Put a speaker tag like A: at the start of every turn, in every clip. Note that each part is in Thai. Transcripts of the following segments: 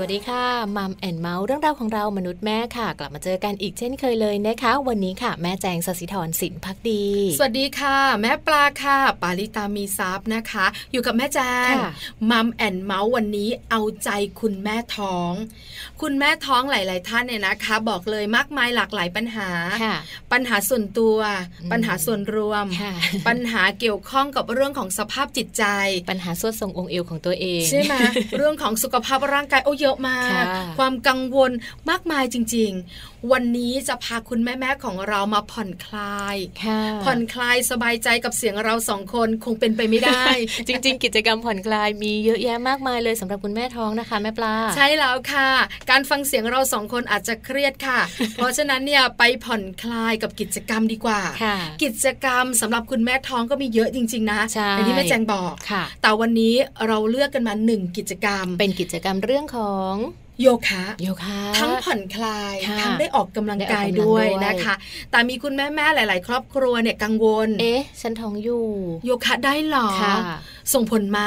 A: สวัสดีค่ะ Mom and Mouth เรื่องราวของเรามนุษย์แม่ค่ะ กลับมาเจอกันอีกเช่นเคยเลยนะคะ วันนี้ค่ะ แม่แจงสศิธรสินพักดี
B: สวัสดีค่ะ แม่ปลาค่ะ ปาลิตามีซับนะคะ อยู่กับแม่แจง Mom and Mouth วันนี้เอาใจคุณแม่ท้อง คุณแม่ท้องหลาย ๆ ท่านเนี่ยนะคะ บอกเลยมากมายหลากหลายปัญหา ปัญหาส่วนตัว ปัญหาส่วนรวม ปัญหาเกี่ยวข้องกับเรื่องของสภาพจิตใจ
A: ปัญหาส่วนทรงองค์เอวของตัวเอง
B: ใช่ไหมเรื่องของสุขภาพร่างกายโอ้เยอะมาก ความกังวลมากมายจริง ๆ วันนี้จะพาคุณแม่ๆของเรามาผ่อนคลายผ่อนคลายสบายใจกับเสียงเราสองคนคงเป็นไปไม่ได้
A: จริง ๆ กิจกรรมผ่อนคลายมีเยอะแยะมากมายเลยสำหรับคุณแม่ท้องนะคะแม่ปลา
B: ใช่แล้วค่ะ การฟังเสียงเราสองคนอาจจะเครียดค่ะ เพราะฉะนั้นเนี่ยไปผ่อนคลายกับกิจกรรมดีกว่า กิจกรรมสำหรับคุณแม่ท้องก็มีเยอะจริง ๆ นะอย่างที่แม่แจงบอกแต่วันนี้เราเลือกกันมาหนึ่งกิจกรรม
A: เป็นกิจกรรมเรื่องของสอง
B: โยคะ
A: โยคะ
B: ทั้งผ่อนคลายทั้งได้ออกกำลังกายด้วยนะคะ แต่มีคุณแม่แม่หลาย ๆ ครอบครัวเนี่ยกังวล
A: เอ๊ะฉันท้องอยู่
B: โยคะได้หรอส่งผลไหม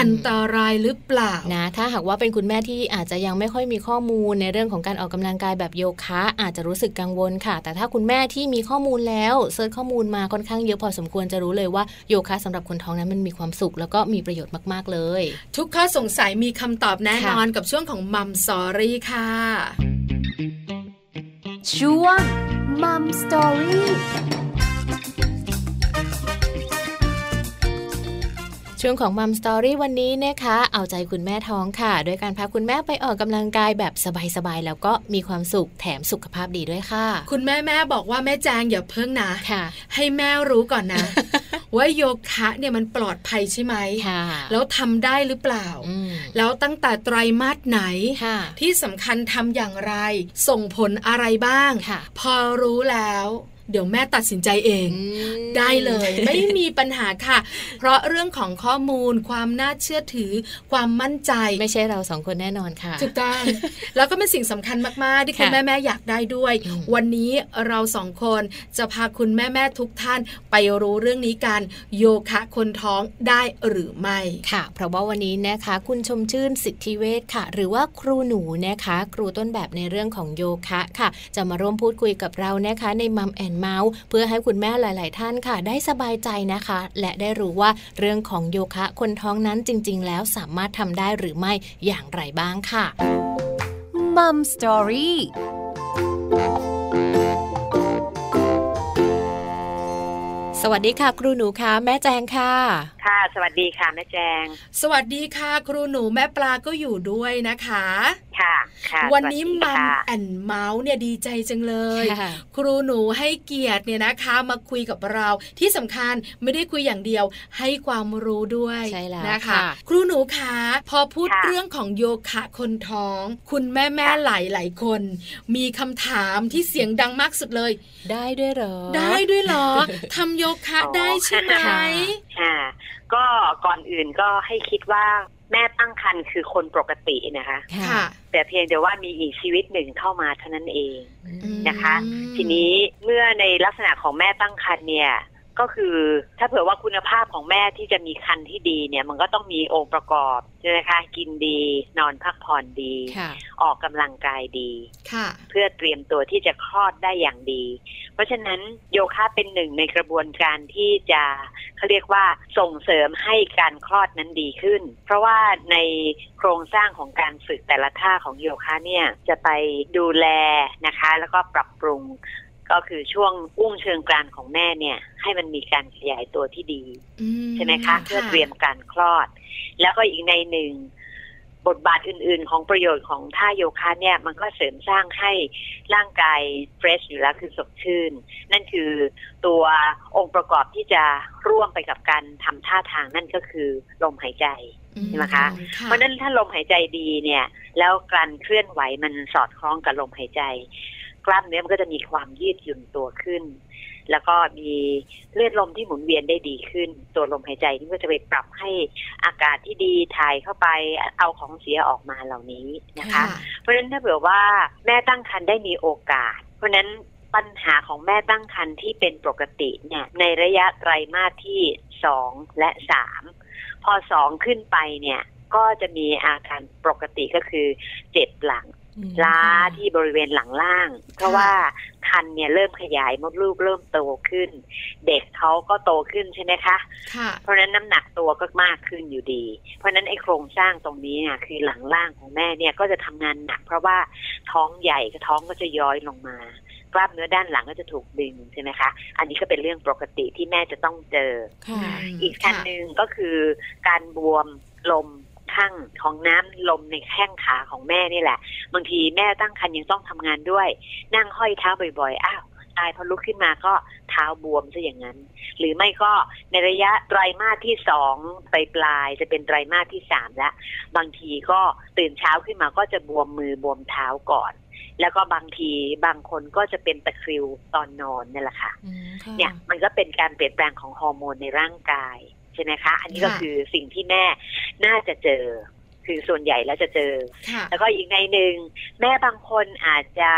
B: อันตรายหรือเปล่า
A: นะถ้าหากว่าเป็นคุณแม่ที่อาจจะยังไม่ค่อยมีข้อมูลในเรื่องของการออกกำลังกายแบบโยคะอาจจะรู้สึกกังวลค่ะ แต่ถ้าคุณแม่ที่มีข้อมูลแล้ว search ข้อมูลมาค่อนข้างเยอะพอสมควรจะรู้เลยว่าโยคะสำหรับคนท้องนั้นมันมีความสุขแล้วก็มีประโยชน์มาก ๆ เลย
B: ทุกข้อสงสัยมีคำตอบแน่นอนกับช่วงของ Mom Story ค่ะ
C: ช่วง Mom Story
A: ช่วงของมัมสตอรี่วันนี้นะคะ เอาใจคุณแม่ท้องค่ะ โดยการพาคุณแม่ไปออกกำลังกายแบบสบายๆ แล้วก็มีความสุขแถมสุขภาพดีด้วยค่ะ
B: คุณแม่แม่บอกว่าแม่แจงอย่าเพิ่งนะ
A: ค่ะ
B: ให้แม่รู้ก่อนนะ ว่าโยคะเนี่ยมันปลอดภัยใช่ไหม แล้วทำได้หรือเปล่า แล้วตั้งแต่ไตรมาสไหน ที่สำคัญทำอย่างไร ส่งผลอะไรบ้าง พอรู้แล้ว เดี๋ยวแม่ตัดสินใจเอง ได้เลย ไม่มีปัญหาค่ะ เพราะเรื่องของข้อมูล ความน่าเชื่อถือ ความมั่นใจ
A: ไม่ใช่เราสองคนแน่นอนค่ะ
B: ถูกต้องแล้วก็เป็นสิ่งสำคัญมากๆ ที่คุณแม่แม่อยากได้ด้วย วันนี้เราสองคนจะพาคุณแม่แม่ทุกท่านไปรู้เรื่องนี้กัน โยคะคนท้องได้หรือไม่
A: ค่ะ เพราะว่าวันนี้นะคะ คุณชมชื่นสิทธิเวชค่ะ หรือว่าครูหนูนะคะ ครูต้นแบบในเรื่องของโยคะค่ะ จะมาร่วมพูดคุยกับเรานะคะในมัมแอนเมาส์ เพื่อให้คุณแม่หลาย ๆ ท่านค่ะ ได้สบายใจนะคะ และได้รู้ว่าเรื่องของโยคะคนท้องนั้นจริง ๆ แล้วสามารถทำได้หรือไม่อย่างไรบ้างค่ะ
C: มัมสตอรี่
A: สวัสดีค่ะ ครูหนูคะแม่แจงค่ะ
D: ค่ะ สวัสดีค่ะแม่แจง
B: สวัสดีค่ะ ครูหนูแม่ปลาก็อยู่ด้วยนะคะ
D: ค่ะ
B: วันนี้มัมแอนเมาส์เนี่ยดีใจจังเลย ครูหนูให้เกียรติเนี่ยนะคะมาคุยกับเราที่สำคัญไม่ได้คุยอย่างเดียวให้ความรู้ด้วย
A: ใช่แล้ว
B: นะคะ ครูหนูคะพอพูดเรื่องของโยคะคนท้อง คุณแม่แม่หลายหลายคน มีคำถามที่เสียงดังมากสุดเลย
A: ได้ด้วยเหรอ
B: ได้ด้วยเหรอทำโยคะได้ใช่ไหม
D: ค่ะก็ก่อนอื่นก็ให้คิดว่าแม่ตั้งครรภ์คือคนปกตินะคะ
B: ค่ะ
D: แต่เพียงแต่ว่ามีอีกชีวิตหนึ่งเข้ามาเท่านั้นเองนะคะ ทีนี้เมื่อในลักษณะของแม่ตั้งครรภ์เนี่ย ก็คือถ้าเผื่อว่าคุณภาพของแม่ที่จะมีคันที่ดีเนี่ยมันก็ต้องมีองค์ประกอบใช่ไหมคะกินดี นอนพักผ่อนดี ออกกำลังกายดี เพื่อเตรียมตัวที่จะคลอดได้อย่างดี เพราะฉะนั้นโยคะเป็นหนึ่งในกระบวนการที่จะเขาเรียกว่าส่งเสริมให้การคลอดนั้นดีขึ้น เพราะว่าในโครงสร้างของการฝึกแต่ละท่าของโยคะเนี่ยจะไปดูแลนะคะ แล้วก็ปรับปรุง ก็คือช่วงอุ้งเชิงกรานของแม่เนี่ย ให้มันมีการขยายตัวที่ดีใช่ไหมคะ เพื่อเตรียมการคลอด แล้วก็อีกในหนึ่งบทบาทอื่น ๆ ของประโยชน์ของท่าโยคะเนี่ย มันก็เสริมสร้างให้ร่างกายเฟรชอยู่แล้วคือสดชื่น นั่นคือตัวองค์ประกอบที่จะร่วมไปกับการทำท่าทางนั่นก็คือลมหายใจใช่ไหมคะ เพราะนั้นถ้าลมหายใจดีเนี่ย แล้วการเคลื่อนไหวมันสอดคล้องกับลมหายใจ กล้ามเนื้อมันก็จะมีความยืดหยุ่นตัวขึ้น แล้วก็มีเลือดลมที่หมุนเวียนได้ดีขึ้น ตัวลมหายใจนี่ก็จะไปปรับให้อากาศที่ดีถ่ายเข้าไปเอาของเสียออกมาเหล่านี้นะคะ เพราะฉะนั้นถ้าเผื่อว่าแม่ตั้งครรภ์ได้มีโอกาส เพราะฉะนั้นปัญหาของแม่ตั้งครรภ์ที่เป็นปกติเนี่ยในระยะไตรมาสที่สองและสามพอสองขึ้นไปเนี่ยก็จะมีอาการปกติก็คือเจ็บหลัง ล้าที่บริเวณหลังล่าง เพราะว่าคันเนี่ยเริ่มขยายมดลูกเริ่มโตขึ้น เด็กเขาก็โตขึ้นใช่ไหมคะ
B: ค่ะ
D: เพราะนั้นน้ำหนักตัวก็มากขึ้นอยู่ดี เพราะนั้นไอ้โครงสร้างตรงนี้เนี่ยคือหลังล่างของแม่เนี่ยก็จะทำงานหนัก เพราะว่าท้องใหญ่กับท้องก็จะย้อยลงมากล้ามเนื้อด้านหลังก็จะถูกดึงใช่ไหมคะ อันนี้ก็เป็นเรื่องปกติที่แม่จะต้องเจอ อีกคันหนึ่งก็คือการบวมลม ข้างของน้ำลมในแข้งขาของแม่นี่แหละ บางทีแม่ตั้งครรภ์ยังต้องทำงานด้วย นั่งห้อยเท้าบ่อยๆ อ้าวตายพอลุกขึ้นมาก็เท้าบวมซะอย่างนั้น หรือไม่ก็ในระยะไตรมาสที่สองไปปลายจะเป็นไตรมาสที่สามแล้ว บางทีก็ตื่นเช้าขึ้นมาก็จะบวมมือบวมเท้าก่อน แล้วก็บางทีบางคนก็จะเป็นตะคริวตอนนอนนี่แหละค่ะ เนี่ยมันก็เป็นการเปลี่ยนแปลงของฮอร์โมนในร่างกาย ใช่ไหมคะ อันนี้ก็คือสิ่งที่แม่น่าจะเจอ คือส่วนใหญ่แล้วจะเจอ แล้วก็อีกในหนึ่งแม่บางคนอาจจะ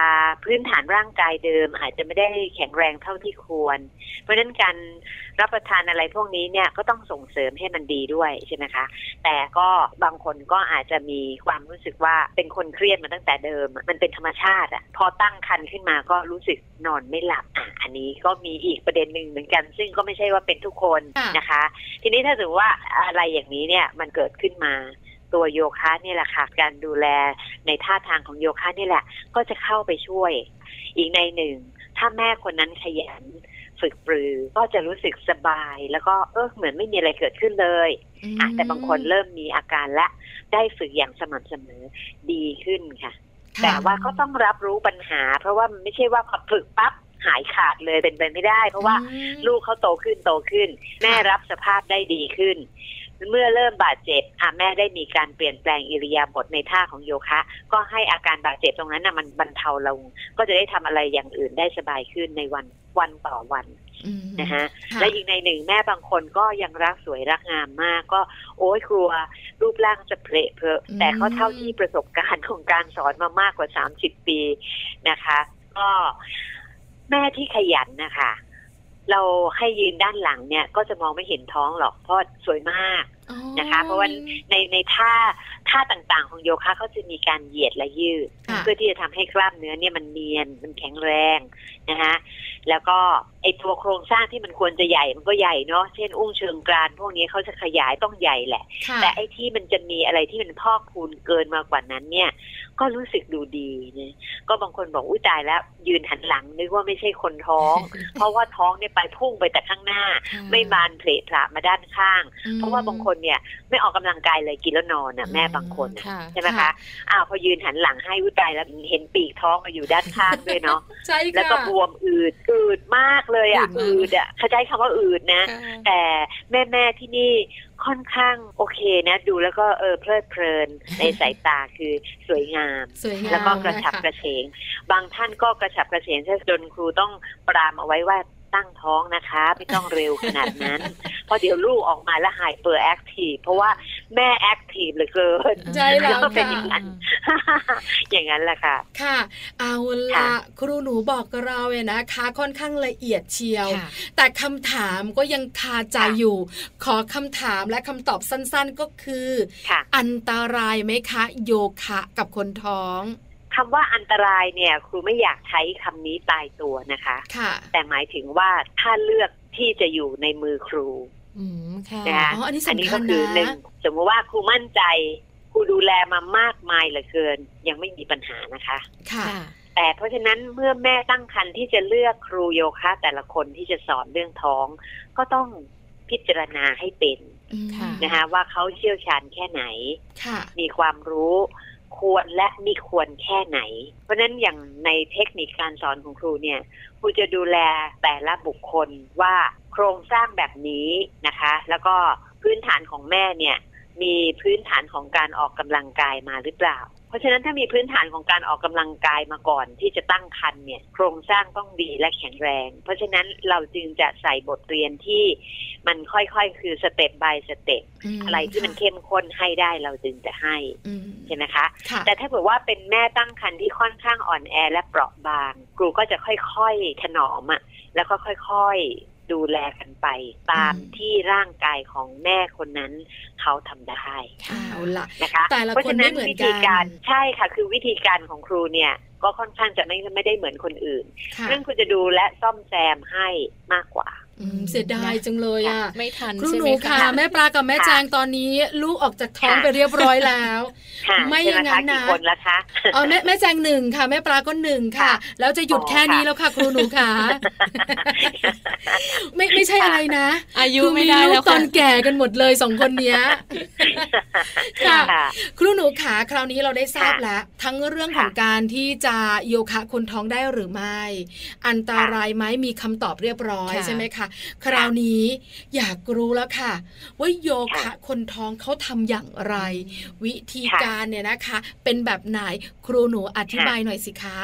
D: พื้นฐานร่างกายเดิม อาจจะไม่ได้แข็งแรงเท่าที่ควร เพราะฉะนั้นการรับประทานอะไรพวกนี้เนี่ยก็ต้องส่งเสริมให้มันดีด้วยใช่ไหมคะ แต่ก็บางคนก็อาจจะมีความรู้สึกว่าเป็นคนเครียดมาตั้งแต่เดิม มันเป็นธรรมชาติอะพอตั้งคันขึ้นมาก็รู้สึกนอนไม่หลับอะอันนี้ก็มีอีกประเด็นหนึ่งเหมือนกัน ซึ่งก็ไม่ใช่ว่าเป็นทุกคนนะคะ ทีนี้ถ้าสมมติว่าอะไรอย่างนี้เนี่ยมันเกิดขึ้นมา ตัวโยคะนี่แหละค่ะ การดูแลในท่าทางของโยคะนี่แหละ ก็จะเข้าไปช่วย อีกในหนึ่ง ถ้าแม่คนนั้นขยันฝึกปรือ ก็จะรู้สึกสบาย แล้วก็เออเหมือนไม่มีอะไรเกิดขึ้นเลยอะแต่บางคนเริ่มมีอาการและ ได้ฝึกอย่างสม่ำเสมอดีขึ้นค่ะ แต่ว่าก็ต้องรับรู้ปัญหา เพราะว่ามันไม่ใช่ว่าพอฝึกปั๊บหายขาดเลยเป็นไปไม่ได้ เพราะว่าลูกเขาโตขึ้นโตขึ้น แม่รับสภาพได้ดีขึ้น เมื่อเริ่มบาดเจ็บอะแม่ได้มีการเปลี่ยนแปลงอิริยาบถในท่าของโยคะ ก็ให้อาการบาดเจ็บตรงนั้นน่ะมันบรรเทาลง ก็จะได้ทำอะไรอย่างอื่นได้สบายขึ้นในวันวันต่อวันนะฮะและอีกในหนึ่งแม่บางคนก็ยังรักสวยรักงามมากก็โอ้ยครัวรูปร่างจะเพลเพอแต่เขาเท่าที่ประสบการณ์ของการสอนมามากกว่าสามสิบปีนะคะ ก็แม่ที่ขยันนะคะ เราให้ยืนด้านหลังเนี่ยก็จะมองไม่เห็นท้องหรอกเพราะสวยมากนะคะ เพราะว่าในในท่าท่าต่างๆ ของโยคะเขาจะมีการเหยียดและยืดเพื่อที่จะทำให้กล้ามเนื้อเนี่ยมันเนียนมันแข็งแรงนะคะแล้วก็ไอตัวโครงสร้างที่มันควรจะใหญ่มันก็ใหญ่เนาะเช่นอุ้งเชิงกรานพวกนี้เขาจะขยายต้องใหญ่แหละ แต่ไอที่มันจะมีอะไรที่มันพอกพูนเกินมากกว่านั้นเนี่ย ก็รู้สึกดูดีเนี่ยก็บางคนบอกอุ้ยตายแล้ว ยืนหันหลังนึกว่าไม่ใช่คนท้อง เพราะว่าท้องเนี่ยไปพุ่งไปแต่ข้างหน้า ไม่บานเพลทระมาด้านข้าง เพราะว่าบางคนเนี่ยไม่ออกกำลังกายเลยกินแล้วนอนอะแม่บางคนใช่ไหมคะอ้าวพอยืนหันหลังให้อุ้ยตายแล้วเห็นปีกท้องมาอยู่ด้านข้างด้วยเนาะแล้วก็บวมอืดอืดมากเลยอะอืดอะเขาใช้คำว่าอืดนะ แต่แม่แม่ที่นี่ค่อนข้างโอเคนะ ดูแล้วก็เออเพลิดเพลินในสายตาคือสวยงามแล้วก็กระฉับกระเฉง บางท่านก็กระฉับกระเฉงจนครูต้องปรามเอาไว้ว่า ตั้งท้องนะคะ ไม่ต้องเร็วขนาดนั้น เพราะเดี๋ยวลูกออกมาแล้ว hyperactive เพราะว่าแม่ active เหลือเกิน
B: ใช่แล้ว
D: เป็นอย่างนั้นอย่างนั้นแหละค่ะ
B: ค่ะ เอาละครูหนูบอกเราเนี่ยนะคะค่อนข้างละเอียดเชียว แต่คำถามก็ยังคาใจอยู่ ขอคำถามและคำตอบสั้นๆก็คือ อันตรายไหมคะ โยคะกับคนท้อง
D: คำว่าอันตรายเนี่ย ครูไม่อยากใช้คำนี้ตายตัวนะคะ
B: ค่ะ
D: แต่หมายถึงว่าถ้าเลือกที่จะอยู่ในมือครู
B: นะคะอันนี้
D: อันนี้ก็คือหนึ่งสมมติว่าครูมั่นใจครูดูแลมามากมายเหลือเกิน ยังไม่มีปัญหานะคะ
B: ค่ะ
D: แต่เพราะฉะนั้นเมื่อแม่ตั้งครรภ์ที่จะเลือกครูโยคะแต่ละคนที่จะสอนเรื่องท้อง ก็ต้องพิจารณาให้เป็นนะคะว่าเขาเชี่ยวชาญแค่ไหน มีความรู้ ควรและมีควรแค่ไหน เพราะนั้นอย่างในเทคนิคการสอนของครูเนี่ยครูจะดูแลแต่ละบุคคลว่าโครงสร้างแบบนี้นะคะ แล้วก็พื้นฐานของแม่เนี่ยมีพื้นฐานของการออกกำลังกายมาหรือเปล่า ราะราะฉะนั้นถ้ามีพื้นฐานของการออกกำลังกายมาก่อน ที่จะตั้งครรภ์เนี่ย โครงสร้างต้องดีและแข็งแรง เพราะฉะนั้นเราจึงจะใส่บทเรียนที่มันค่อยๆ คือ step by step อะไรที่มันเข้มข้นให้ได้เราจึงจะให้ใช่ไหมคะ แต่ถ้าเผื่อว่าเป็นแม่ตั้งครรภ์ที่ค่อนข้างอ่อนแอและเปราะบางครูก็จะค่อยๆถนอมอะแล้วก็ค่อยๆ ดูแลกันไป ตามที่ร่างกายของแม่คนนั้นเขาทำได้
B: เอาละ
D: นะคะ
B: แต่ละคนไม่เหมือน
D: กันใช่ค่ะ คือวิธีการของครูเนี่ย ก็ค่อนข้างจะไม่ไม่ได้เหมือนคนอื่น เรื่องคุณจะดูและซ่อมแซมให้มากกว่า
B: เสียดายจังเลยอะ
A: ไม่ทัน
B: ครูหนูค่ะ แม่ปลากับแม่แจงตอนนี้ ลูกออกจากท้องไปเรียบร้อยแล้ว ไม่อย่างนั้นนะ
D: คนละคะ
B: อ๋อแม่แม่แจงหนึ่งค่ะ แม่ปลาก็หนึ่งค่ะ แล้วจะหยุดแค่นี้แล้วค่ะ ครูหนูค่ะ ไม่ไม่ใช่อะไรนะ
A: อายุไม่ได้แล้ว
B: ตอนแก่กันหมดเลยสองคนเนี้ยค่ะ ครูหนูขาคราวนี้เราได้ทราบแล้ว ทั้งเรื่องของการที่จะโยคะคนท้องได้หรือไม่ อันตรายไหมมีคำตอบเรียบร้อยใช่ไหมคะคราวนี้อยากรู้แล้วค่ะ ว่าโยคะคนท้องเขาทำอย่างไร วิธีการเนี่ยนะคะ เป็นแบบไหนครูหนูอธิบายหน่อยสิคะ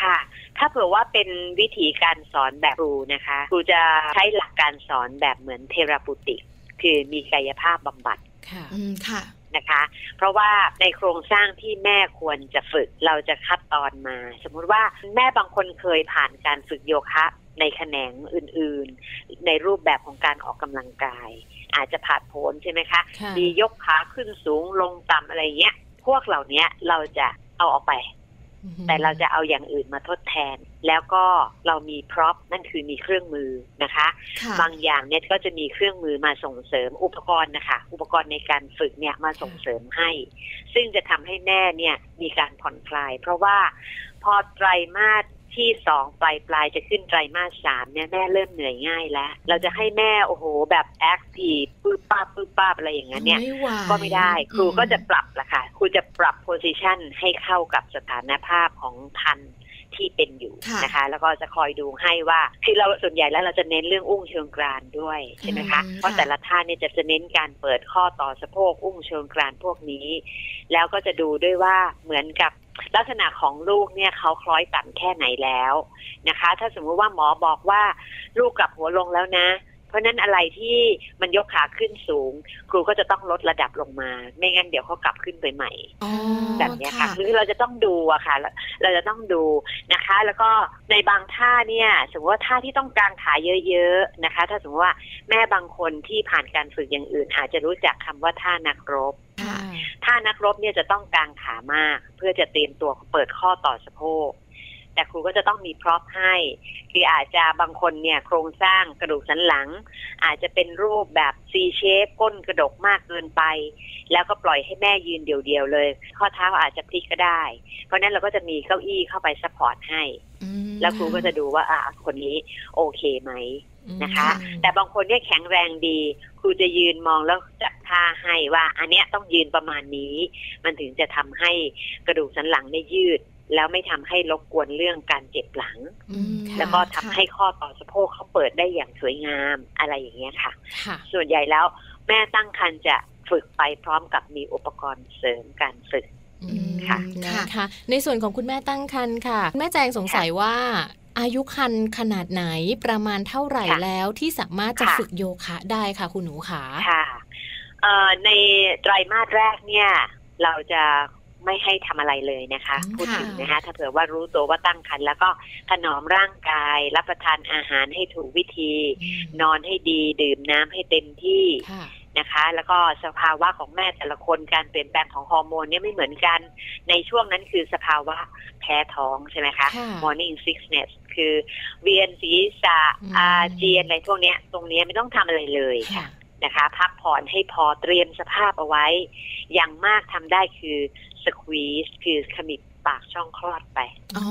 D: ค่ะถ้าเผื่อว่าเป็นวิธีการสอนแบบครูนะคะ ครูจะใช้หลักการสอนแบบเหมือนเทราปุติคือมีกายภาพบำบัด
B: ค่ะอืมค่ะ
D: นะคะ เพราะว่าในโครงสร้างที่แม่ควรจะฝึกเราจะคัดตอนมา สมมุติว่าแม่บางคนเคยผ่านการฝึกโยคะ ในแขนงอื่นๆ ในรูปแบบของการออกกำลังกาย อาจจะผ่าโผนใช่ไหมคะ มียกขาขึ้นสูงลงต่ำอะไรเงี้ย พวกเหล่านี้เราจะเอาออกไป แต่เราจะเอาอย่างอื่นมาทดแทน แล้วก็เรามี prop นั่นคือมีเครื่องมือนะคะ บางอย่างเนี่ยก็จะมีเครื่องมือมาส่งเสริมอุปกรณ์นะคะ อุปกรณ์ในการฝึกเนี่ยมาส่งเสริมให้ ซึ่งจะทำให้แม่เนี่ยมีการผ่อนคลาย เพราะว่าพอไตรมาส ที่สองปลายปลายจะขึ้นไตรมาสสามเนี่ยแม่เริ่มเหนื่อยง่ายแล้ว เราจะให้แม่โอ้โห แบบ active ปื้บป้าปื้บป้าอะไรอย่างเงี้ยเนี่ยก็ไม่ได้ครูก็จะปรับละค่ะครูจะปรับโพซิชันให้เข้ากับสถานภาพของทันที่เป็นอยู่นะคะ แล้วก็จะคอยดูให้ว่าคือเราส่วนใหญ่แล้วเราจะเน้นเรื่องอุ้งเชิงกรานด้วยใช่ไหมคะเพราะแต่ละท่านเนี่ยจะจะเน้นการเปิดข้อต่อสะโพกอุ้งเชิงกรานพวกนี้ แล้วก็จะดูด้วยว่าเหมือนกับ ลักษณะของลูกเนี่ยเขาคล้อยต่ำแค่ไหนแล้วนะคะ ถ้าสมมุติว่าหมอบอกว่าลูกกลับหัวลงแล้วนะ เพราะนั้นอะไรที่มันยกขาขึ้นสูง ครูก็จะต้องลดระดับลงมา ไม่งั้นเดี๋ยวเขากลับขึ้นไปใหม่แบบนี้ค่ะคือเราจะต้องดูอะค่ะ เราจะต้องดูนะคะ แล้วก็ในบางท่าเนี่ยสมมติว่าท่าที่ต้องกางขาเยอะๆนะคะ ถ้าสมมติว่าแม่บางคนที่ผ่านการฝึกอย่างอื่น อาจจะรู้จักคำว่าท่านักรบถ้านักรบเนี่ยจะต้องกางขามาก เพื่อจะเตรียมตัวเปิดข้อต่อสะโพก แต่ครูก็จะต้องมี prop ให้คืออาจจะบางคนเนี่ยโครงสร้างกระดูกสันหลัง อาจจะเป็นรูปแบบ C shape ก้นกระดกมากเกินไป แล้วก็ปล่อยให้แม่ยืนเดี่ยวๆเลย ข้อเท้าอาจจะพลิกก็ได้ เพราะนั้นเราก็จะมีเก้าอี้เข้าไป support ให้แล้วครูก็จะดูว่าอ่าคนนี้โอเคไหมนะคะ แต่บางคนเนี่ยแข็งแรงดี ครูจะยืนมองแล้วจับท่าให้ว่า อันเนี้ยต้องยืนประมาณนี้ มันถึงจะทำให้กระดูกสันหลังได้ยืด แล้วไม่ทำให้รบกวนเรื่องการเจ็บหลัง แล้วก็ทำให้ข้อต่อสะโพกเขาเปิดได้อย่างสวยงามอะไรอย่างเงี้ยค่ะ ส่วนใหญ่แล้วแม่ตั้งครรภ์จะฝึกไปพร้อมกับมีอุปกรณ์เสริมการฝึก
A: ค่ะนะคะในส่วนของคุณแม่ตั้งครรภ์ค่ะ แม่แจงสงสัยว่าอายุคันขนาดไหนประมาณเท่าไหร่แล้วที่สามารถจะฝึกโยคะได้ค่ะคุณหนูขา
D: ค่ะในไตรมาสแรกเนี่ย เราจะ ไม่ให้ทำอะไรเลยนะคะ พูดถึงนะคะถ้าเผื่อว่ารู้ตัวว่าตั้งครรภ์แล้วก็ถนอมร่างกาย รับประทานอาหารให้ถูกวิธี นอนให้ดี ดื่มน้ำให้เต็มที่นะคะ แล้วก็สภาวะของแม่แต่ละคนการเปลี่ยนแปลงของฮอร์โมนเนี่ยไม่เหมือนกัน ในช่วงนั้นคือสภาวะแพ้ท้องใช่ไหมคะ morning sickness คือเวียนศีรษะอาเจียนอะไรพวกนี้ตรงนี้ไม่ต้องทำอะไรเลยค่ะนะคะ พักผ่อนให้พอเตรียมสภาพเอาไว้ อย่างมากทำได้คือสควีสคือขมิบปากช่องคลอดไป
B: อ๋อ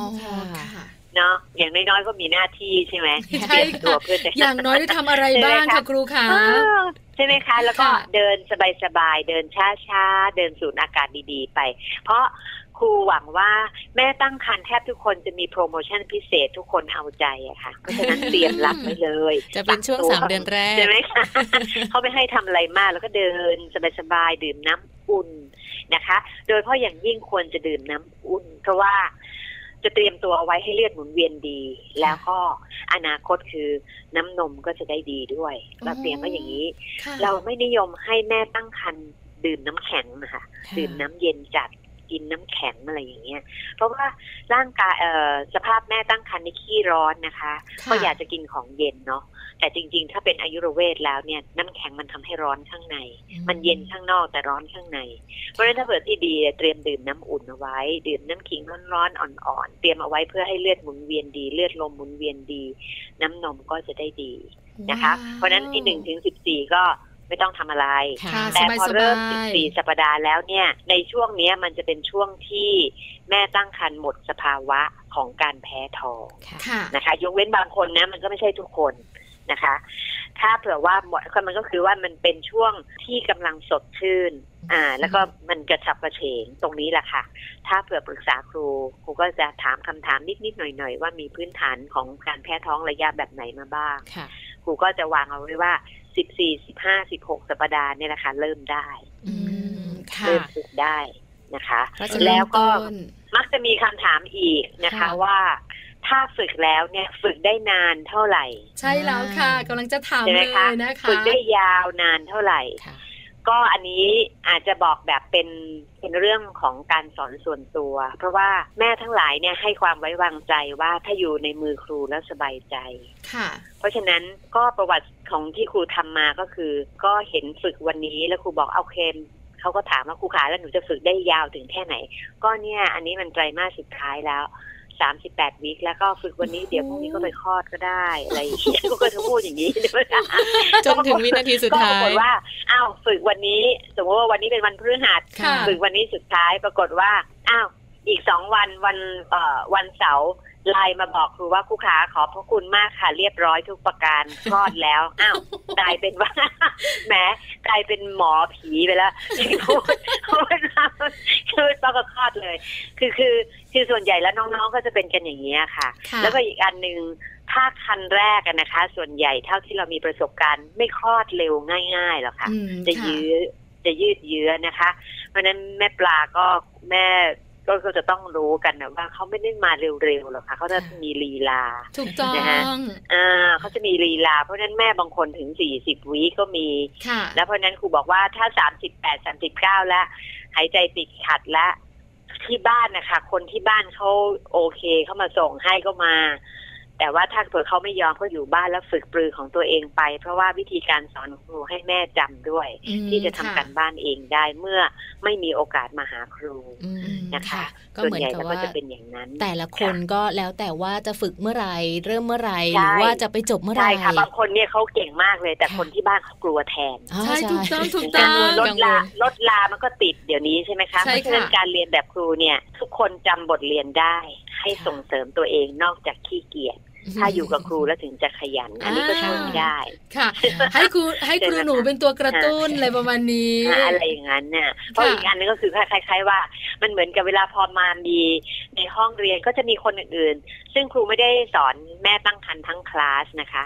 B: ค่ะ
D: เนาะอย่างน้อยๆก็มีหน้าที่ใช่ไหม
B: ใช่ตัวเพื่ออย่างน้อยได้ทำอะไรบ้างค่ะครูคะ
D: ใช่ไหมคะ แล้วก็เดินสบายๆ เดินช้าๆ เดินสูดอากาศดีๆ ไป เพราะครูหวังว่าแม่ตั้งครรภ์แทบทุกคนจะมีโปรโมชั่นพิเศษทุกคนเอาใจอะค่ะ เพราะฉะนั้นเตรียมรับไว้เลย
A: จะเป็นช่วงสามเดือนแรกใช่
D: ไหมคะเขาไม่ให้ทำอะไรมากแล้วก็เดินสบายๆ ดื่มน้ำอุ่น นะคะ โดยเพราะอย่างยิ่งควรจะดื่มน้ำอุ่น เพราะว่าจะเตรียมตัวเอาไว้ให้เลือดหมุนเวียนดี แล้วก็อนาคตคือน้ำนมก็จะได้ดีด้วย เราเตรียมไว้อย่างนี้ เราไม่นิยมให้แม่ตั้งครรภ์ดื่มน้ำแข็งนะคะดื่มน้ำเย็นจัด กินน้ำแข็งอะไรอย่างเงี้ย เพราะว่าร่างกายเอ่อสภาพแม่ตั้งครรภ์ในขี้ร้อนนะคะ ก็อยากจะกินของเย็นเนาะแต่จริง ๆ ถ้าเป็นอายุรเวทแล้วเนี่ยน้ำแข็งมันทำให้ร้อนข้างใน มันเย็นข้างนอกแต่ร้อนข้างใน เพราะฉะนั้นถ้าเกิดที่ดีเตรียมดื่มน้ำอุ่นเอาไว้ ดื่มน้ำขิงร้อนๆอ่อนๆเตรียมเอาไว้เพื่อให้เลือดหมุนเวียนดี เลือดลมหมุนเวียนดี น้ำนมก็จะได้ดีนะคะ เพราะฉะนั้นที่หนึ่งถึงสิบสี่ก็ ไม่ต้องทำอะไร แต่พอเริ่ม 14 สัปดาห์แล้วเนี่ย ในช่วงนี้มันจะเป็นช่วงที่แม่ตั้งครรภ์หมดสภาวะของการแพ้ท้องนะคะ ยกเว้นบางคนนะ มันก็ไม่ใช่ทุกคนนะคะ ถ้าเผื่อว่าหมดมันก็คือว่ามันเป็นช่วงที่กำลังสดชื่น อ่า แล้วก็มันกระฉับกระเฉงตรงนี้แหละค่ะ ถ้าเผื่อปรึกษาครู ครูก็จะถามคำถามนิดๆหน่อยๆ ว่ามีพื้นฐานของการแพ้ท้องระยะแบบไหนมาบ้างครูก็จะวางเอาไว้ว่า สิบสี่สิบห้าสิบหกสัปดาห์เนี่ยนะคะ เริ่มได้เริ่มฝึกได้นะคะ แล้วก็มักจะมีคำถามอีกนะคะว่าถ้าฝึกแล้วเนี่ยฝึกได้นานเท่าไหร่
B: ใช่แล้วค่ะกำลังจะถามเลยนะคะ
D: ฝึกได้ยาวนานเท่าไหร่ ก็อันนี้อาจจะบอกแบบเป็นเป็นเรื่องของการสอนส่วนตัว เพราะว่าแม่ทั้งหลายเนี่ยให้ความไว้วางใจว่าถ้าอยู่ในมือครูแล้วสบายใจ
B: ค่ะ
D: เพราะฉะนั้นก็ประวัติ ของที่ครูทำมาก็คือ ก็เห็นฝึกวันนี้แล้วครูบอกเอาเคนเขาก็ถามว่าครูขาแล้วหนูจะฝึกได้ยาวถึงแค่ไหน ก็เนี่ย อันนี้มันไตรมาสสุดท้ายแล้วสามสิบแปดวิคแล้วก็ฝึกวันนี้เดี๋ยวพรุ่งนี้ก็ไปคลอดก็ได้อะไรอย่างเงี้ยก็จะพูดอย่างนี้
A: จนถึงวินาทีสุดท้าย
D: ก็ปรากฏว่าอ้าวฝึกวันนี้ สมมติว่าวันนี้เป็นวันพฤหัสฝึกวันนี้สุดท้ายปรากฏว่าอ้าว อีกสองวันวันเอ่อวันเสาร์ไลน์มาบอกครูว่าครูขาขอพระคุณมากค่ะ เรียบร้อยทุกประการคลอดแล้วอ้าวกลายเป็นว่าแหมกลายเป็นหมอผีไปแล้วพูดพูดคือต้องก็คลอดเลย คือคือคือส่วนใหญ่แล้วน้องๆก็จะเป็นกันอย่างนี้ค่ะ แล้วก็อีกอันหนึ่งถ้าคันแรกนะคะ ส่วนใหญ่เท่าที่เรามีประสบการณ์ ไม่คลอดเร็วง่ายๆหรอกค่ะ จะยื้อจะยืดเยื้อนะคะ เพราะนั้นแม่ปลาก็แม่ ก็จะต้องรู้กันนะว่าเขาไม่ได้มาเร็วๆหรอกค่ะเขาจะมีลีลา
B: ถูกต้องนะฮะ
D: อ่าเขาจะมีลีลา เพราะนั้นแม่บางคนถึงสี่สิบวิก็มี แล้วเพราะนั้นครูบอกว่าถ้าสามสิบแปดสามสิบเก้าแล้วหายใจติดขัดแล้วที่บ้านนะคะ คนที่บ้านเขาโอเคเขามาส่งให้ก็มา แต่ว่าถ้าเผื่อเขาไม่ยอมก็อยู่บ้านแล้วฝึกปรือของตัวเองไป เพราะว่าวิธีการสอนครูให้แม่จำด้วย ที่จะทำการบ้านเองได้เมื่อไม่มีโอกาสมาหาครู นะคะก็เหมือนกับว่าจะเป็นอย่างนั้น
A: แต่ละคนก็แล้วแต่ว่าจะฝึกเมื่อไหร่เริ่มเมื่อไหร่หรือว่าจะไปจบเมื่อไหร่ใช่
D: ค่ะบางคนเนี่ยเขาเก่งมากเลย แต่คนที่บ้านเขากลัวแทน
B: ใช่ถูกต้องถูกต้อง
D: ลดลาลดลามันก็ติดเดี๋ยวนี้ใช่ไหมคะเพราะฉะนั้นการเรียนแบบครูเนี่ย ทุกคนจำบทเรียนได้ ให้ส่งเสริมตัวเองนอกจากขี้เกียจ ถ้าอยู่กับครูแล้วถึงจะขยัน อันนี้ก็ช่วยไม่ได้
B: ค่ะ ให้ครูให้ครูหนูเป็นตัวกระตุ้นอะไรประมาณนี้
D: อะไรอย่างนั้นเนี่ยเพราะอีกอันนึงก็คือคล้ายๆว่า มันเหมือนกับเวลาพอมามีในห้องเรียนก็จะมีคนอื่นๆ ซึ่งครูไม่ได้สอนแม่ตั้งคันทั้งคลาสนะคะ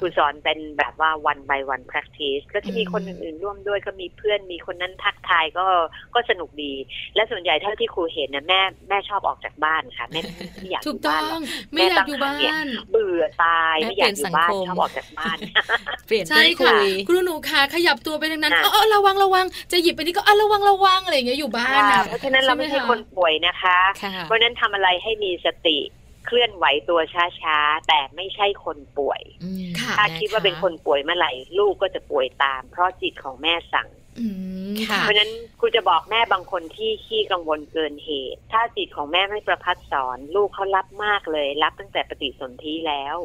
D: ครูสอนเป็นแบบว่า one by one practice ก็จะมีคนอื่นๆร่วมด้วยก็มีเพื่อนมีคนนั้นทักทายก็ก็สนุกดี และส่วนใหญ่เท่าที่ครูเห็นนะแม่แม่ชอบออกจากบ้านค่ะแม่ไม่อยากอยู่บ้าน
B: ไม่อยากอยู่บ้าน
D: เบื่อตายไม่อยากอยู่บ้านชอบออกจากบ้าน
A: เปลี่ยน
B: ใช่ค่ะครูหนูค่ะขยับตัวไปทางนั้นเออระวังระวังจะหยิบไปนี่ก็อะระวังระวังอะไรอย่างเงี้ยอยู่บ้าน
D: เพราะฉะนั้นเราไม่ใช่คนป่วยนะคะ เพราะนั้นทำอะไรให้มีสติ เคลื่อนไหวตัวช้าๆ แต่ไม่ใช่คนป่วย ถ้าคิดว่าเป็นคนป่วยเมื่อไหร่ ลูกก็จะป่วยตาม เพราะจิตของแม่สั่งเพราะนั้นครูจะบอกแม่บางคนที่ขี้กังวลเกินเหตุ ถ้าจิตของแม่ไม่ประพัดสอน ลูกเขารับมากเลย รับตั้งแต่ปฏิสนธิแล้ว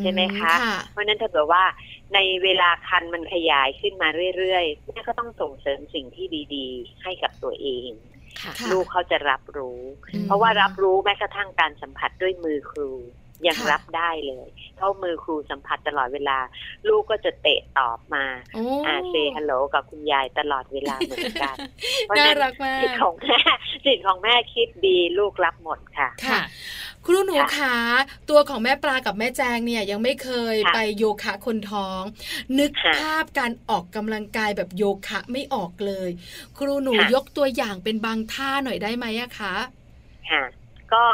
D: ใช่ไหมคะ เพราะนั้นถ้าเกิดว่าในเวลาคันมันขยายขึ้นมาเรื่อยๆแม่ก็ต้องส่งเสริมสิ่งที่ดี ๆ ให้กับตัวเอง ลูกเขาจะรับรู้ เพราะว่ารับรู้แม้กระทั่งการสัมผัสด้วยมือครูยังรับได้เลยเพราะมือครูสัมผัสตลอดเวลา ลูกก็จะเตะตอบมาอ่าเซฮัลโหลกับคุณยายตลอดเวลาเหมือนกัน เพราะฉะนั้นสิทธิ์ของแม่สิทธิ์ของแม่คิดดีลูกรับหมดค่ะ
B: ค่ะครูหนูขาตัวของแม่ปลากับแม่แจงเนี่ยยังไม่เคยไปโยคะคนท้อง นึกภาพการออกกำลังกายแบบโยคะไม่ออกเลย ครูหนูยกตัวอย่างเป็นบางท่าหน่อยได้ไหมอะคะ
D: ค่ะก็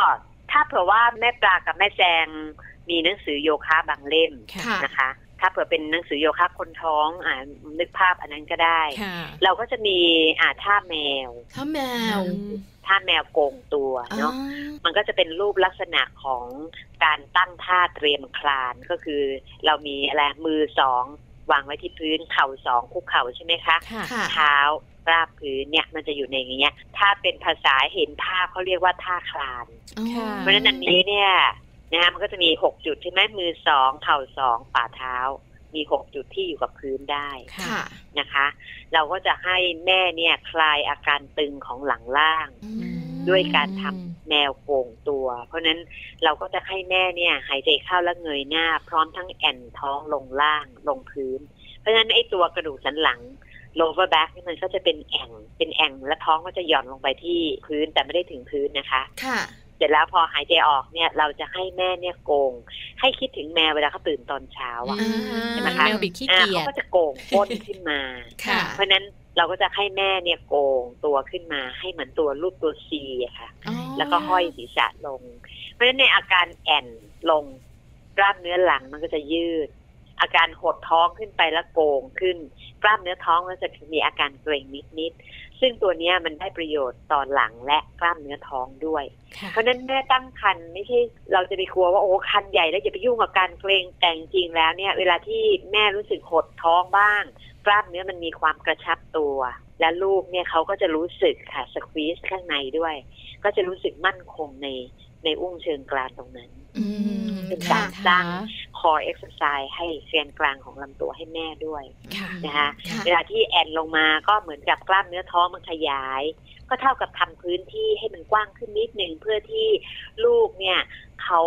D: ถ้าเผื่อว่าแม่ปลากับแม่แจงมีหนังสือโยคะบางเล่มนะคะ ถ้าเผื่อเป็นหนังสือโยคะคนท้องอ่านึกภาพอันนั้นก็ได้ เราก็จะมีอ่าท่าแมว
B: ท่าแมว
D: ท่าแมวโกงตัวเนาะมันก็จะเป็นรูปลักษณะของการตั้งท่าเตรียมคลานก็คือ เรามีอะไรมือสองวางไว้ที่พื้นเข่าสองคุกเข่าใช่ไหมคะเท้าราบพื้นเนี่ยมันจะอยู่ในอย่างเงี้ย ถ้าเป็นภาษาเห็นภาพเขาเรียกว่าท่าคลาน เพราะฉะนั้นอันนี้เนี่ย นะฮะมันก็จะมีหกจุดใช่ไหมมือสองเข่าสองฝ่าเท้า มีหกจุดที่อยู่กับพื้นได้นะคะ เราก็จะให้แม่เนี่ยคลายอาการตึงของหลังล่าง ด้วยการทำแนวโก่งตัว เพราะนั้นเราก็จะให้แม่เนี่ยหายใจเข้าแล้วเงยหน้า พร้อมทั้งแอนท้องลงล่างลงพื้น เพราะฉะนั้นไอ้ตัวกระดูกสันหลัง lower back นี่มันก็จะเป็นแอ่งเป็นแอ่งและท้องก็จะหย่อนลงไปที่พื้นแต่ไม่ได้ถึงพื้นนะคะ
B: ค่ะ
D: เสร็จแล้วพอหายใจออกเนี่ย เราจะให้แม่เนี่ยโกง ให้คิดถึงแมวเวลาเขาตื่นตอนเช้าอะใช่ไหมคะแม
A: วบิดขี้เกียจ
D: เขาก็จะโกงก้นขึ้นมา เพราะนั้นเราก็จะให้แม่เนี่ยโกงตัวขึ้นมา ให้เหมือนตัวรูปตัวซีอะค่ะ แล้วก็ห้อยศีรษะลง เพราะฉะนั้นในอาการแอนลงกล้ามเนื้อหลังมันก็จะยืด อาการหดท้องขึ้นไปแล้วโกงขึ้น กล้ามเนื้อท้องก็จะมีอาการเกร็งนิดๆ ซึ่งตัวนี้มันได้ประโยชน์ตอนหลังและกล้ามเนื้อท้องด้วย เพราะนั้นแม่ตั้งคันไม่ใช่เราจะไปกลัวว่าโอ้คันใหญ่แล้วจะไปยุ่งกับการเกรงแต่จริงแล้วเนี่ย เวลาที่แม่รู้สึกหดท้องบ้าง กล้ามเนื้อมันมีความกระชับตัว และลูกเนี่ยเขาก็จะรู้สึกค่ะสควีสข้างในด้วย ก็จะรู้สึกมั่นคงในในอุ้งเชิงกรานตรงนั้นเป็นการสร้าง คอเอ็กซ์ไซส์ให้เซียนกลางของลำตัวให้แม่ด้วยนะคะเวลาที่แอนลงมาก็เหมือนกับกล้ามเนื้อท้องมันขยาย ก็เท่ากับทำพื้นที่ให้มันกว้างขึ้นนิดนึงเพื่อที่ลูกเนี่ยเขา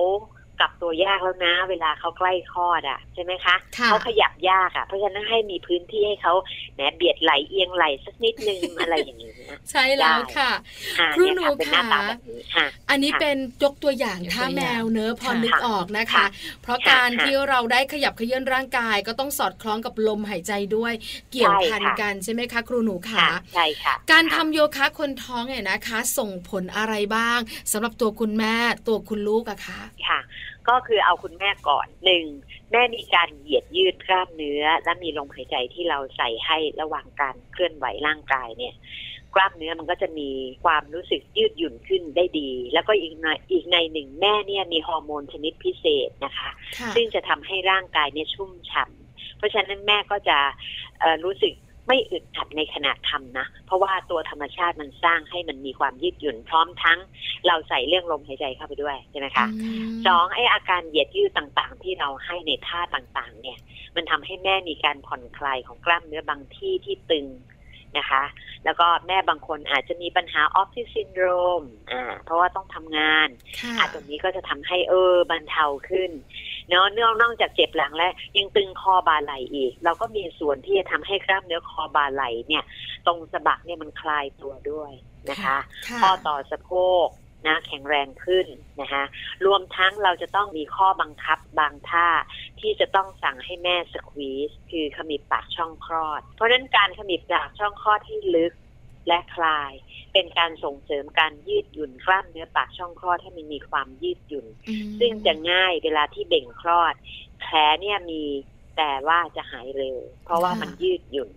D: กับตัวยากแล้วนะ เวลาเขาใกล้คลอดอะใช่ไหมคะเขาขยับยากอะเพราะฉะนั้นให้มีพื้นที่ให้เขาแหนเบียดไหลเอียงไหลสักนิดนึงอะไรอย่างนี้
B: ใช่แล้วค่ะครูหนูค่ะอันนี้เป็นยกตัวอย่างท่าแมวเนอะพอนึกออกนะคะ เพราะการที่เราได้ขยับเขยื่อนร่างกาย ก็ต้องสอดคล้องกับลมหายใจด้วย เกี่ยวพันกันใช่ไหมคะ ครูหนูค่ะ
D: ใช่ค่ะ
B: การทำโยคะคนท้องเนี่ยนะคะ ส่งผลอะไรบ้างสำหรับตัวคุณแม่ตัวคุณลูกอะคะ
D: ค่ะ ก็คือเอาคุณแม่ก่อนหนึ่งแม่มีการเหยียดยืดกล้ามเนื้อ และมีลมหายใจที่เราใส่ให้ระหว่างการเคลื่อนไหวร่างกายเนี่ย กล้ามเนื้อมันก็จะมีความรู้สึกยืดหยุ่นขึ้นได้ดี แล้วก็อีกในอีกในหนึ่งแม่เนี่ยมีฮอร์โมนชนิดพิเศษนะคะ ซึ่งจะทำให้ร่างกายเนี่ยชุ่มฉ่าเพราะฉะนั้นแม่ก็จะรู้สึก ไม่อึดอัดในขณะทำนะ เพราะว่าตัวธรรมชาติมันสร้างให้มันมีความยืดหยุ่นพร้อมทั้ง เราใส่เรื่องลมหายใจเข้าไปด้วยใช่ไหมคะสองไออาการเหยียดยืดต่างๆ ที่เราให้ในท่าต่างๆ เนี่ย มันทำให้แม่มีการผ่อนคลายของกล้ามเนื้อบางที่ที่ตึง นะคะ แล้วก็แม่บางคนอาจจะมีปัญหาออฟฟิศซินโดรมอ่าเพราะว่าต้องทำงานอาตรงนี้ก็จะทำให้เออบรรเทาขึ้นเนาะเนื่องนอกจากเจ็บหลังแล้ว ยังตึงคอบาไหลอีก เราก็มีส่วนที่จะทำให้กล้ามเนื้อคอบาไหลเนี่ย ตรงสะบักเนี่ยมันคลายตัวด้วยนะคะ ข้อต่อสะโพก นะแข็งแรงขึ้นนะคะรวมทั้งเราจะต้องมีข้อบังคับบางท่า ที่จะต้องสั่งให้แม่สควีสคือขมิบปากช่องคลอด เพราะฉะนั้นการขมิบปากช่องคลอดที่ลึกและคลาย เป็นการส่งเสริมการยืดหยุ่นกล้ามเนื้อปากช่องคลอดให้มันมีความยืดหยุ่น ซึ่งจะง่ายเวลาที่เบ่งคลอดแผลเนี่ยมีแต่ว่าจะหายเร็ว เพราะว่ามันยืดหยุ่น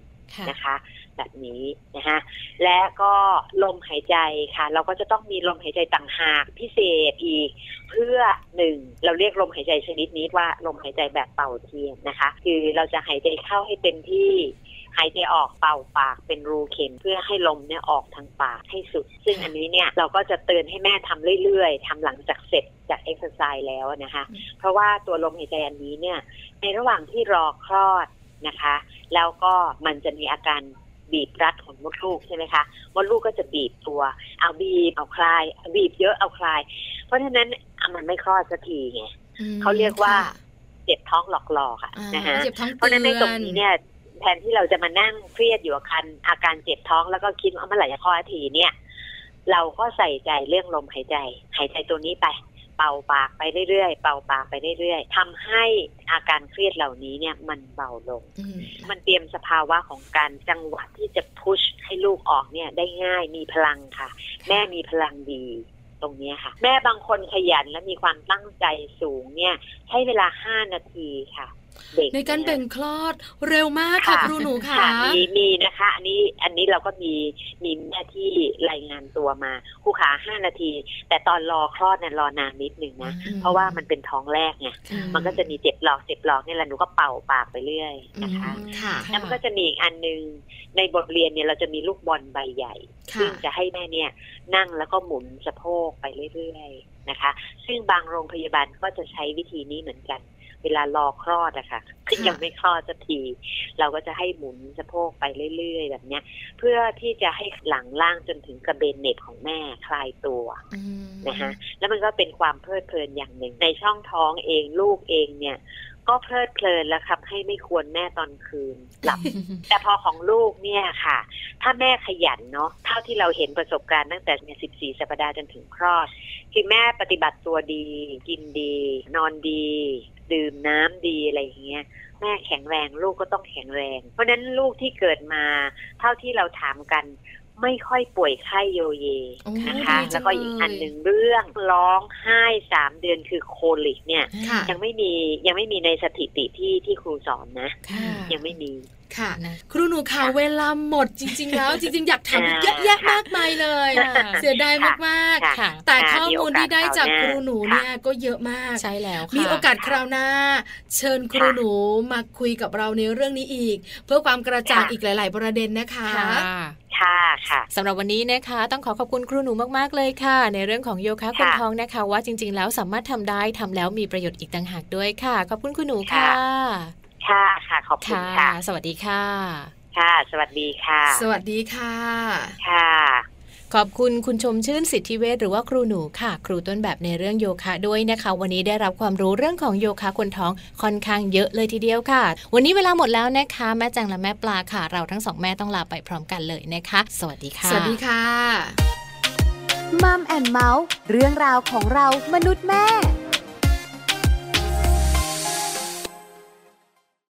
D: นะคะ แบบนี้นะคะและก็ลมหายใจค่ะ เราก็จะต้องมีลมหายใจต่างหากพิเศษอีก เพื่อหนึ่งเราเรียกลมหายใจชนิดนี้ว่าลมหายใจแบบเป่าเทียนนะคะ คือเราจะหายใจเข้าให้เต็มที่หายใจออกเป่าปากเป็นรูเข็มเพื่อให้ลมเนี่ยออกทางปากให้สุด ซึ่งอันนี้เนี่ยเราก็จะเตือนให้แม่ทำเรื่อยๆทำหลังจากเสร็จจากเอ็กซ์ไซส์แล้วนะคะ เพราะว่าตัวลมหายใจอันนี้เนี่ยในระหว่างที่รอคลอดนะคะ แล้วก็มันจะมีอาการ บีบรัดของมดลูกใช่ไหมคะมดลูกก็จะบีบตัว เอาบีบเอาคลาย บีบเยอะเอาคลาย เพราะฉะนั้นมันไม่คลอดสักทีไงเขาเรียกว่าเจ็บท้องหลอกๆอะนะฮะเพราะนั้นในตรงนี้เนี่ยแทนที่เราจะมานั่งเครียดอยู่กับคันอาการเจ็บท้องแล้วก็คิดว่าเมื่อไหร่จะคลอดทีเนี่ย เราก็ใส่ใจเรื่องลมหายใจ หายใจตัวนี้ไป เป่าปากไปเรื่อยๆ เป่าปากไปเรื่อยๆทำให้อาการเครียดเหล่านี้เนี่ยมันเบาลง มันเตรียมสภาวะของการจังหวะที่จะพุชให้ลูกออกเนี่ยได้ง่ายมีพลังค่ะ แม่มีพลังดีตรงนี้ค่ะ แม่บางคนขยันและมีความตั้งใจสูงเนี่ย ใช้เวลาห้านาทีค่ะ
B: ในการแบ่งคลอดเร็วมากค่ะครูหนูค่ะ
D: มีมีนะคะ อันนี้อันนี้เราก็มีมีแม่ที่รายงานตัวมาคู่ขาห้านาที แต่ตอนรอคลอดเนี่ยรอนานนิดนึงนะ เพราะว่ามันเป็นท้องแรกไงมันก็จะมีเจ็บหลอกเจ็บหลอกนี่แหละหนูก็เป่าปากไปเรื่อยนะคะแล้วมันก็จะมีอีกอันนึงในบทเรียนเนี่ยเราจะมีลูกบอลใบใหญ่ซึ่งจะให้แม่เนี่ยนั่งแล้วก็หมุนสะโพกไปเรื่อยๆนะคะ ซึ่งบางโรงพยาบาลก็จะใช้วิธีนี้เหมือนกัน เวลารอคลอดอะค่ะซึ่งยังไม่คลอดสักที เราก็จะให้หมุนสะโพกไปเรื่อยๆ แบบเนี้ย เพื่อที่จะให้หลังล่างจนถึงกระเบนเน็บของแม่คลายตัวนะคะแล้วมันก็เป็นความเพลิดเพลินอย่างหนึ่ง ในช่องท้องเองลูกเองเนี่ยก็เพลิดเพลินแล้วครับให้ไม่ควรแม่ตอนคืนหลับ แต่พอของลูกเนี่ยค่ะ ถ้าแม่ขยันเนาะเท่าที่เราเห็นประสบการณ์ตั้งแต่เนี่ยสิบสี่สัปดาห์จนถึงคลอด คือแม่ปฏิบัติตัวดี กินดี นอนดี ดื่มน้ำดีอะไรอย่างเงี้ยแม่แข็งแรงลูกก็ต้องแข็งแรง เพราะนั้นลูกที่เกิดมา เท่าที่เราถามกัน ไม่ค่อยป่วยไข้โยเยนะคะ แล้วก็อีกอันหนึ่งเรื่องร้องไห้สามเดือนคือโคลิกเนี่ย ยังไม่มียังไม่มีในสถิติที่ที่ครูสอนนะ ยังไม่มี
B: ค่ะครูหนูค่ะเวลาหมดจริง ๆ แล้ว จริง ๆ อยากถามเยอะแยะมากมายเลย เสียดายมากๆแต่ข้อมูลที่ได้จากครูหนูเนี่ยก็เยอะมาก
A: ใช่แล้ว
B: มีโอกาสคราวหน้า เชิญครูหนูมาคุยกับเราในเรื่องนี้อีก เพื่อความกระจ่างอีกหลาย ๆ ประเด็นนะคะ
D: ค่ะค่ะ
A: สำหรับวันนี้นะคะ ต้องขอขอบคุณครูหนูมากๆเลยค่ะ ในเรื่องของโยคะคนท้องนะคะ ว่าจริง ๆ แล้วสามารถทำได้ทำแล้วมีประโยชน์อีกต่างหากด้วยค่ะ ขอบคุณครูหนูค่ะ
D: ค่ะค่ะขอบคุณค่ะ
A: สวัสดีค่ะ
D: ค่ะ สวัสดีค่ะ
B: สวัสดีค่ะ
D: ค่ะ
A: ขอบคุณคุณชมชื่นสิทธิเวชหรือว่าครูหนูค่ะ ครูต้นแบบในเรื่องโยคะด้วยนะคะ วันนี้ได้รับความรู้เรื่องของโยคะคนท้องค่อนข้างเยอะเลยทีเดียวค่ะ วันนี้เวลาหมดแล้วนะคะ แม่แจงและแม่ปลาค่ะ เราทั้งสองแม่ต้องลาไปพร้อมกันเลยนะคะ สวัสดีค่ะ
B: สวัสดีค่ะ
C: มัมแอนเมาส์เรื่องราวของเรามนุษย์แม่